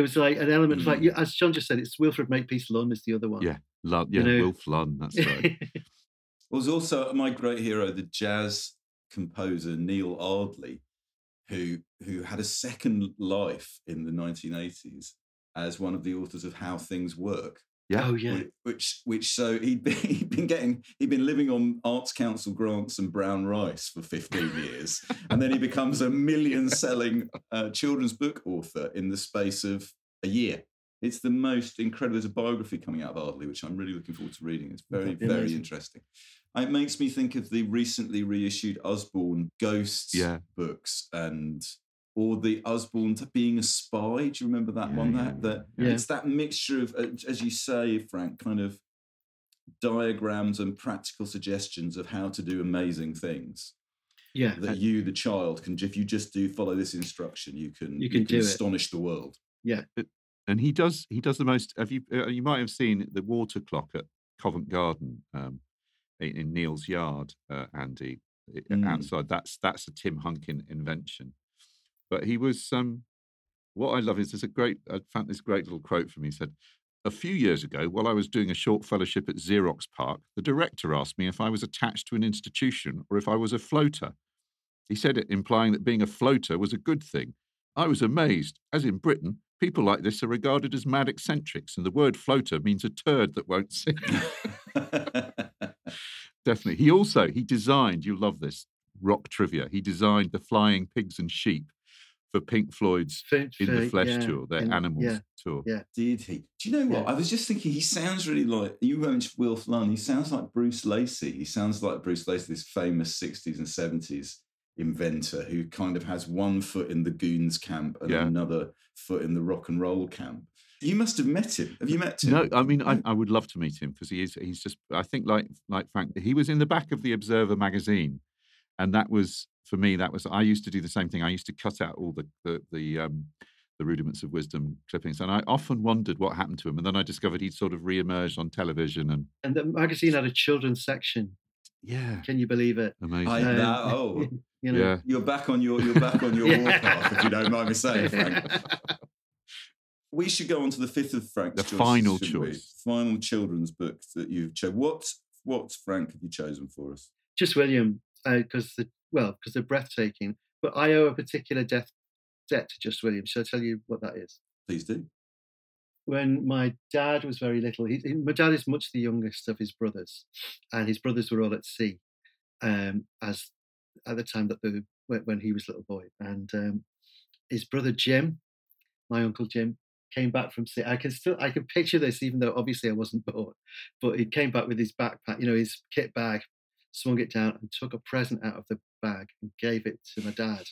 There was like an element of like Mm. as John just said, it's Wilfred Makepeace Lunn is the other one. Yeah, Lunn, yeah, You know- Wilf Lunn. That's right. was also my great hero, the jazz composer Neil Ardley, who who had a second life in the 1980s as one of the authors of How Things Work. Yeah. Oh yeah. Which, which, so he'd been, he'd been getting, he'd been living on Arts Council grants and brown rice for 15 years. and then he becomes a million selling uh, children's book author in the space of a year. It's the most incredible. There's a biography coming out of Ardley, which I'm really looking forward to reading. It's very, That'd very amazing. interesting. It makes me think of the recently reissued Usborne Ghosts Yeah. books and or the Usborne t- being a spy. Do you remember that Yeah, one? yeah, that that yeah. it's that mixture of, uh, as you say, Frank, kind of diagrams and practical suggestions of how to do amazing things Yeah. that you, the child, can. If you just do follow this instruction, you can You can do it. astonish the world. Yeah, and he does he does the most have you uh, you might have seen the water clock at covent garden um in, in neal's yard uh, andy i- Mm. outside that's that's a tim hunkin invention but he was um what i love is there's a great i found this great little quote from him he said a few years ago, while I was doing a short fellowship at Xerox PARC, the director asked me if I was attached to an institution or if I was a floater. He said it implying that being a floater was a good thing. I was amazed. As in Britain, people like this are regarded as mad eccentrics, and the word floater means a turd that won't sing. Definitely. He also he designed. You love this rock trivia. He designed the flying pigs and sheep for Pink Floyd's Fin- In the Flesh yeah, tour, their in- Animals yeah. tour. Yeah. Did he? Do you know what? Yeah. I was just thinking. He sounds really like you mentioned Wilf Lunn. He sounds like Bruce Lacey. He sounds like Bruce Lacey, this famous '60s and '70s inventor who kind of has one foot in the goons camp and Yeah. another foot in the rock and roll camp. You must have met him. Have you met him? No, I mean I, I would love to meet him because he is he's just I think like like Frank he was in the back of the Observer magazine, and that was for me that was I used to do the same thing. I used to cut out all the the the, um, the rudiments of wisdom clippings, and I often wondered what happened to him. And then I discovered he'd sort of re-emerged on television, and And the magazine had a children's section. yeah, Can you believe it? amazing. I, Um, that, oh, You know. yeah, you're back on your you're back on your Yeah. warpath, if you don't mind me saying, Frank. We should go on to the fifth of Frank's The choices, final shouldn't we? choice. Final children's book that you've chosen. What what Frank have you chosen for us? Just William, because the well, because they're breathtaking. But I owe a particular death debt to Just William. Shall I tell you what that is? Please do. when my dad was very little, he, he- my dad is much the youngest of his brothers, and his brothers were all at sea, um, as at the time that the when, when he was a little boy, and um, his brother Jim, my uncle Jim, came back from sea. I can still I can picture this, even though obviously I wasn't born, but he came back with his backpack, you know, his kit bag, swung it down, and took a present out of the bag and gave it to my dad,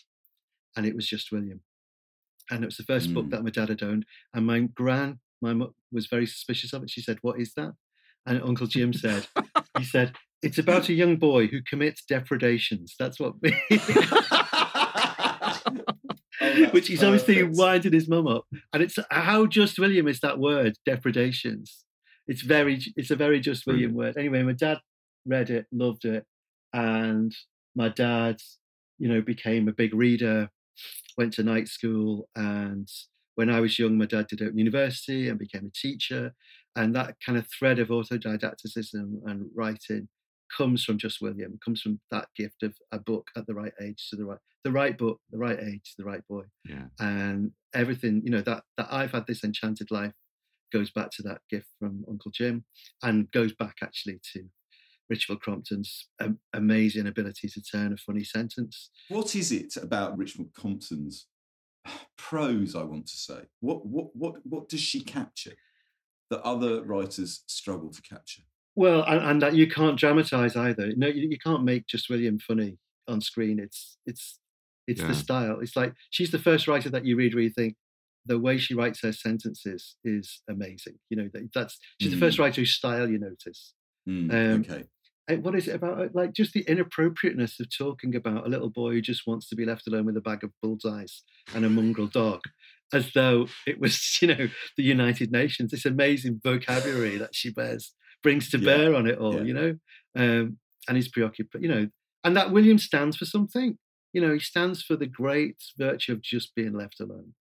and it was just William. And it was the first book Mm. that my dad had owned. And my gran, my mum, was very suspicious of it. She said, "What is that?" And Uncle Jim said, "He said it's about a young boy who commits depredations." That's what. that's Which he's obviously winding his mum up, and it's how just William is that word depredations. It's very, it's a very just William word. Anyway, my dad read it, loved it, and my dad, you know, became a big reader, went to night school, and when I was young, my dad did Open University and became a teacher, and that kind of thread of autodidacticism and writing comes from just William, comes from that gift of a book at the right age to the right, the right book, the right age to the right boy, yeah. and everything, you know, that that I've had this enchanted life goes back to that gift from Uncle Jim, and goes back actually to Richmal Crompton's amazing ability to turn a funny sentence. What is it about Richmal Crompton's prose? I want to say. What what what what does she capture that other writers struggle to capture? Well, and, and that you can't dramatize either. No, you, you can't make just William funny on screen. It's it's it's Yeah. the style. It's like she's the first writer that you read where you think the way she writes her sentences is amazing. You know, that, that's she's the first Mm. writer whose style you notice. Mm, Um, okay. What is it about? uh, Like just the inappropriateness of talking about a little boy who just wants to be left alone with a bag of bullseyes and a mongrel dog, as though it was, you know, the United Nations. This amazing vocabulary that she bears brings to Yeah, bear on it all, yeah. you know, um, and he's preoccupied, you know, and that William stands for something. You know, he stands for the great virtue of just being left alone,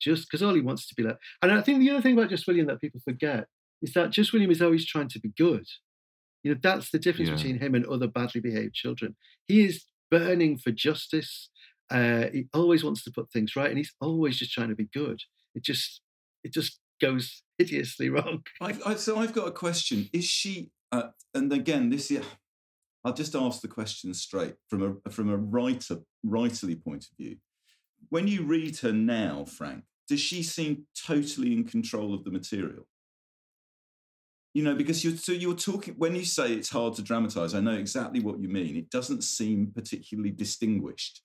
just because all he wants to be left. And I think the other thing about Just William that people forget is that Just William is always trying to be good. You know, that's the difference Yeah. between him and other badly behaved children. He is burning for justice. Uh, he always wants to put things right, and he's always just trying to be good. It just, it just goes hideously wrong. I've, I, so I've got a question. Is she? Uh, and again, this is. I'll just ask the question straight from a from a writer writerly point of view. When you read her now, Frank, does she seem totally in control of the material? You know, because you're so you're talking when you say it's hard to dramatize. I know exactly what you mean. It doesn't seem particularly distinguished,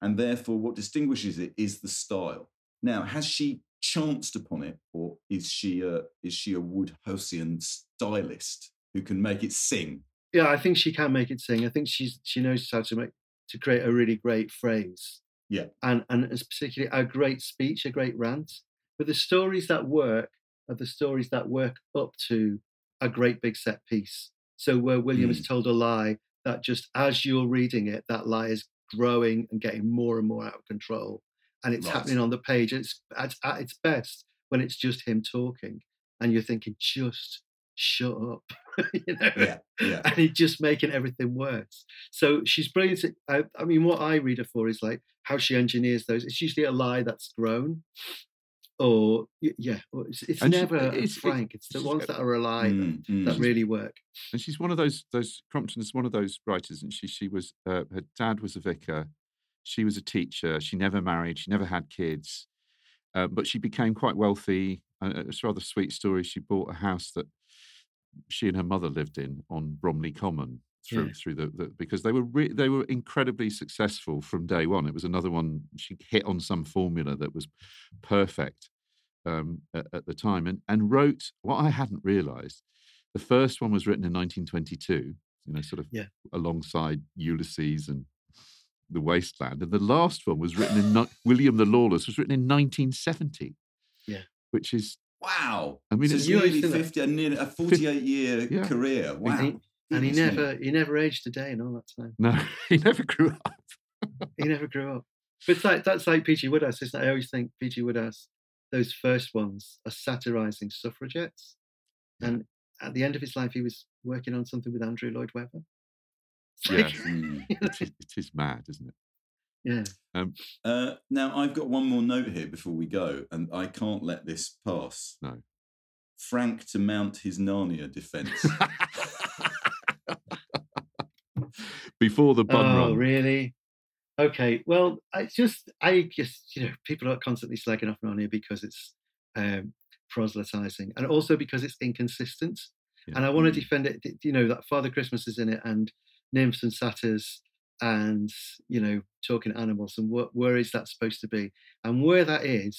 and therefore, what distinguishes it is the style. Now, has she chanced upon it, or is she a is she a Wodehouseian stylist who can make it sing? Yeah, I think she can make it sing. I think she's she knows how to make to create a really great phrase. Yeah. and and it's particularly a great speech, a great rant. But the stories that work are the stories that work up to a great big set piece. So where William Mm. has told a lie that just as you're reading it, that lie is growing and getting more and more out of control, and it's Right. happening on the page. It's at, at its best when it's just him talking, and you're thinking, just shut up, you know Yeah, yeah. and he's just making everything worse. So she's brilliant. I, I mean, what I read her for is like how she engineers those. It's usually a lie that's grown, or yeah, or it's, it's And she- never it's- frank. It's, the she's- ones that are alive that, Mm, mm. that really work. And she's one of those those Crompton is one of those writers, and she she was uh, her dad was a vicar, she was a teacher. She never married. She never had kids, uh, but she became quite wealthy. Uh, it's a rather sweet story. She bought a house that she and her mother lived in on Bromley Common through Yeah. through the, the because they were re- they were incredibly successful from day one. It was another one she hit on some formula that was perfect um, at, at the time, and and wrote what I hadn't realised. The first one was written in 1922, you know, sort of Yeah. alongside Ulysses and The Wasteland, and the last one was written in William the Lawless was written in 1970. Yeah. which is Wow. I mean, so it's- it's You always nearly 50, a, near, a 48 year Yeah. career. Wow. And he, and me. never he never aged a day in all that time. no, he never grew up. He never grew up. But it's like that's like P.G. Wodehouse, isn't it? I always think P.G. Wodehouse, those first ones are satirizing suffragettes, and at the end of his life, he was working on something with Andrew Lloyd Webber. It's Yeah. like, Mm. It is, it is mad, isn't it? yeah. Uh, now, I've got one more note here before we go, and I can't let this pass. No. Frank to mount his Narnia defense. Before the bun oh, run. really? Okay. Well, I just, I just, you know, people are constantly slagging off Narnia because it's um, proselytizing and also because it's inconsistent. Yeah. And I want to Mm. defend it. You know, that Father Christmas is in it and nymphs and satyrs and, you know, talking animals and what, where is that supposed to be? And where that is,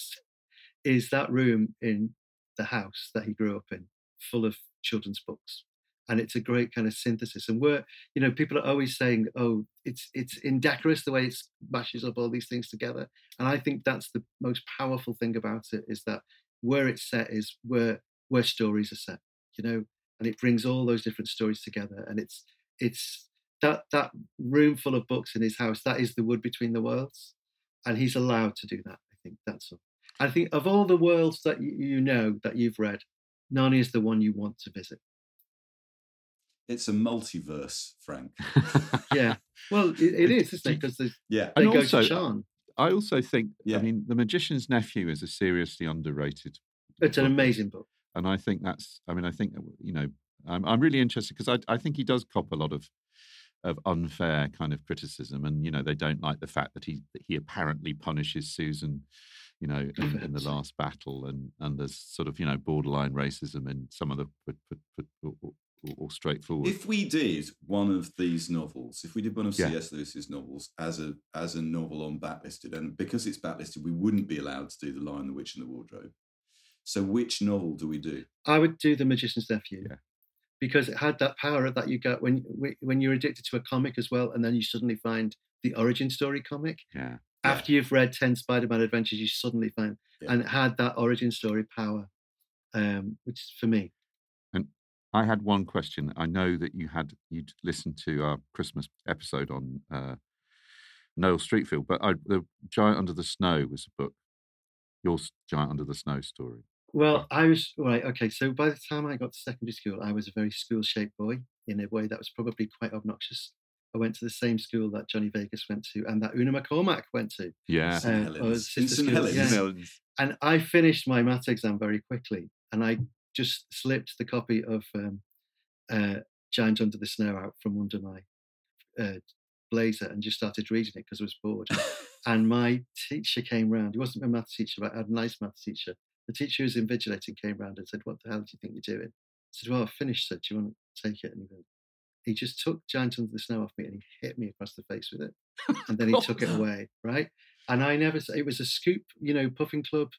is that room in the house that he grew up in, full of children's books. And it's a great kind of synthesis. And we're, you know, people are always saying, "Oh, it's it's indecorous the way it mashes up all these things together." And I think that's the most powerful thing about it is that where it's set is where where stories are set, you know, and it brings all those different stories together. And it's it's that that room full of books in his house that is the wood between the worlds, and he's allowed to do that. I think that's all. I think of all the worlds that you, know that you've read, Narnia is the one you want to visit. It's a multiverse, Frank. Yeah, well, it, it is, isn't it? Because they, Yeah. they And go also, to Shan. I also think, Yeah. I mean, The Magician's Nephew is a seriously underrated It's an amazing book. and I think that's. I mean, I think you know, I'm, I'm really interested because I, I think he does cop a lot of of unfair kind of criticism, and you know they don't like the fact that he that he apparently punishes Susan, you know, in, in the last battle, and and there's sort of you know borderline racism in some of the put, put, put, or, or, or straightforward. If we did one of these novels, if we did one of Yeah. C.S. Lewis's novels as a as a novel on backlisted, and because it's backlisted, we wouldn't be allowed to do the Lion, the Witch, and the Wardrobe. So, which novel do we do? I would do the Magician's Nephew. Yeah. Because it had that power that you get when when you're addicted to a comic as well, and then you suddenly find the origin story comic. yeah, After you've read ten Spider-Man adventures, you suddenly find, Yeah. and it had that origin story power, um, which is for me. I had one question. I know that you had you'd listened to our Christmas episode on uh, Noel Streatfeild, but I, the Giant Under the Snow was a book. Your Giant Under the Snow story. Well, I was right. Okay, so by the time I got to secondary school, I was a very school-shaped boy in a way that was probably quite obnoxious. I went to the same school that Johnny Vegas went to, and that Una McCormack went to. Yeah, St. Uh, or Helens. sister In St. Helens. And I finished my maths exam very quickly, and I just slipped the copy of um, uh, Giant Under the Snow out from under my uh, blazer and just started reading it because I was bored. and my teacher came round. He wasn't my maths teacher, but I had a nice maths teacher. The teacher who was invigilating came round and said, "What the hell do you think you're doing?" I said, "Well, I've finished. Sir. Do you want to take it?" And he went, he just took Giant Under the Snow off me and he hit me across the face with it. And then he took it away, right? And I never, it was a scoop, you know, Puffin Club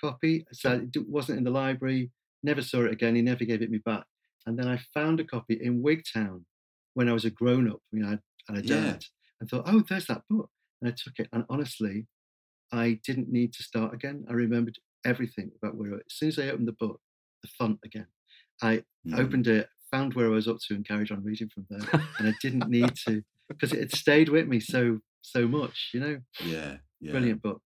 copy. So it wasn't in the library, never saw it again. He never gave it me back. And then I found a copy in Wigtown when I was a grown up, you know, I and a Yeah. dad, and thought, oh, there's that book. And I took it. And honestly, I didn't need to start again. I remembered everything about where, as soon as I opened the book, the font again, I Mm. opened it, found where I was up to, and carried on reading from there. and I didn't need to because it had stayed with me so so much. You know, Yeah, yeah. brilliant book.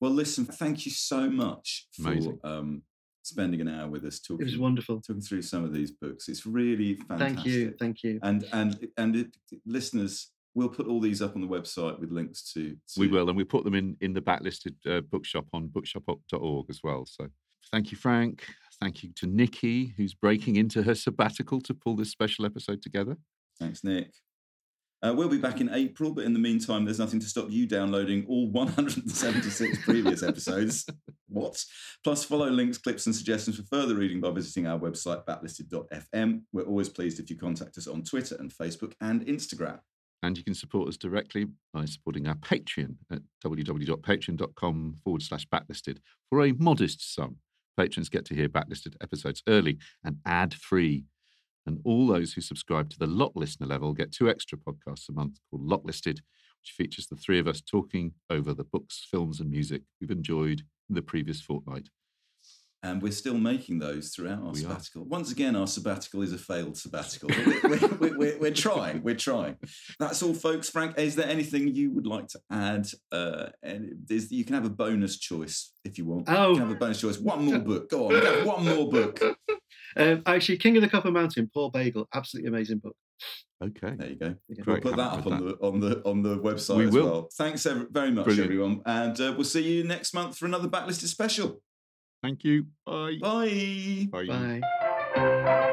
Well, listen, thank you so much for um, spending an hour with us talking. It was talking wonderful. talking through some of these books. It's really fantastic. Thank you, thank you. And and and it, listeners, we'll put all these up on the website with links to. to we will, and we put them in in the backlisted uh, bookshop on bookshop.org as well. So thank you, Frank. Thank you to Nikki, who's breaking into her sabbatical to pull this special episode together. Thanks, Nick. Uh, we'll be back in April, but in the meantime, there's nothing to stop you downloading all 176 previous episodes. What? Plus, follow links, clips, and suggestions for further reading by visiting our website, backlisted.fm. We're always pleased if you contact us on Twitter and Facebook and Instagram. And you can support us directly by supporting our Patreon at www.patreon.com forward slash backlisted for a modest sum. Patrons get to hear backlisted episodes early and ad free. And all those who subscribe to the Lot Listener level get two extra podcasts a month called Lot Listed, which features the three of us talking over the books, films, and music we've enjoyed in the previous fortnight. And we're still making those throughout our We are. sabbatical. Once again, our sabbatical is a failed sabbatical. We're, we're, we're, we're, we're trying. We're trying. That's all, folks. Frank, is there anything you would like to add? Uh, and is, you can have a bonus choice if you want. Oh. You can have a bonus choice. One more book. Go on. Go, one more book. Um, actually, King of the Copper Mountain, Paul Biegel, absolutely amazing book. Okay. There you go. Yeah. We'll put that up up on with the on the on the website We as will. well. Thanks ever, very much, Brilliant. everyone, and uh, we'll see you next month for another backlisted special. Thank you. Bye. Bye. Bye. Bye.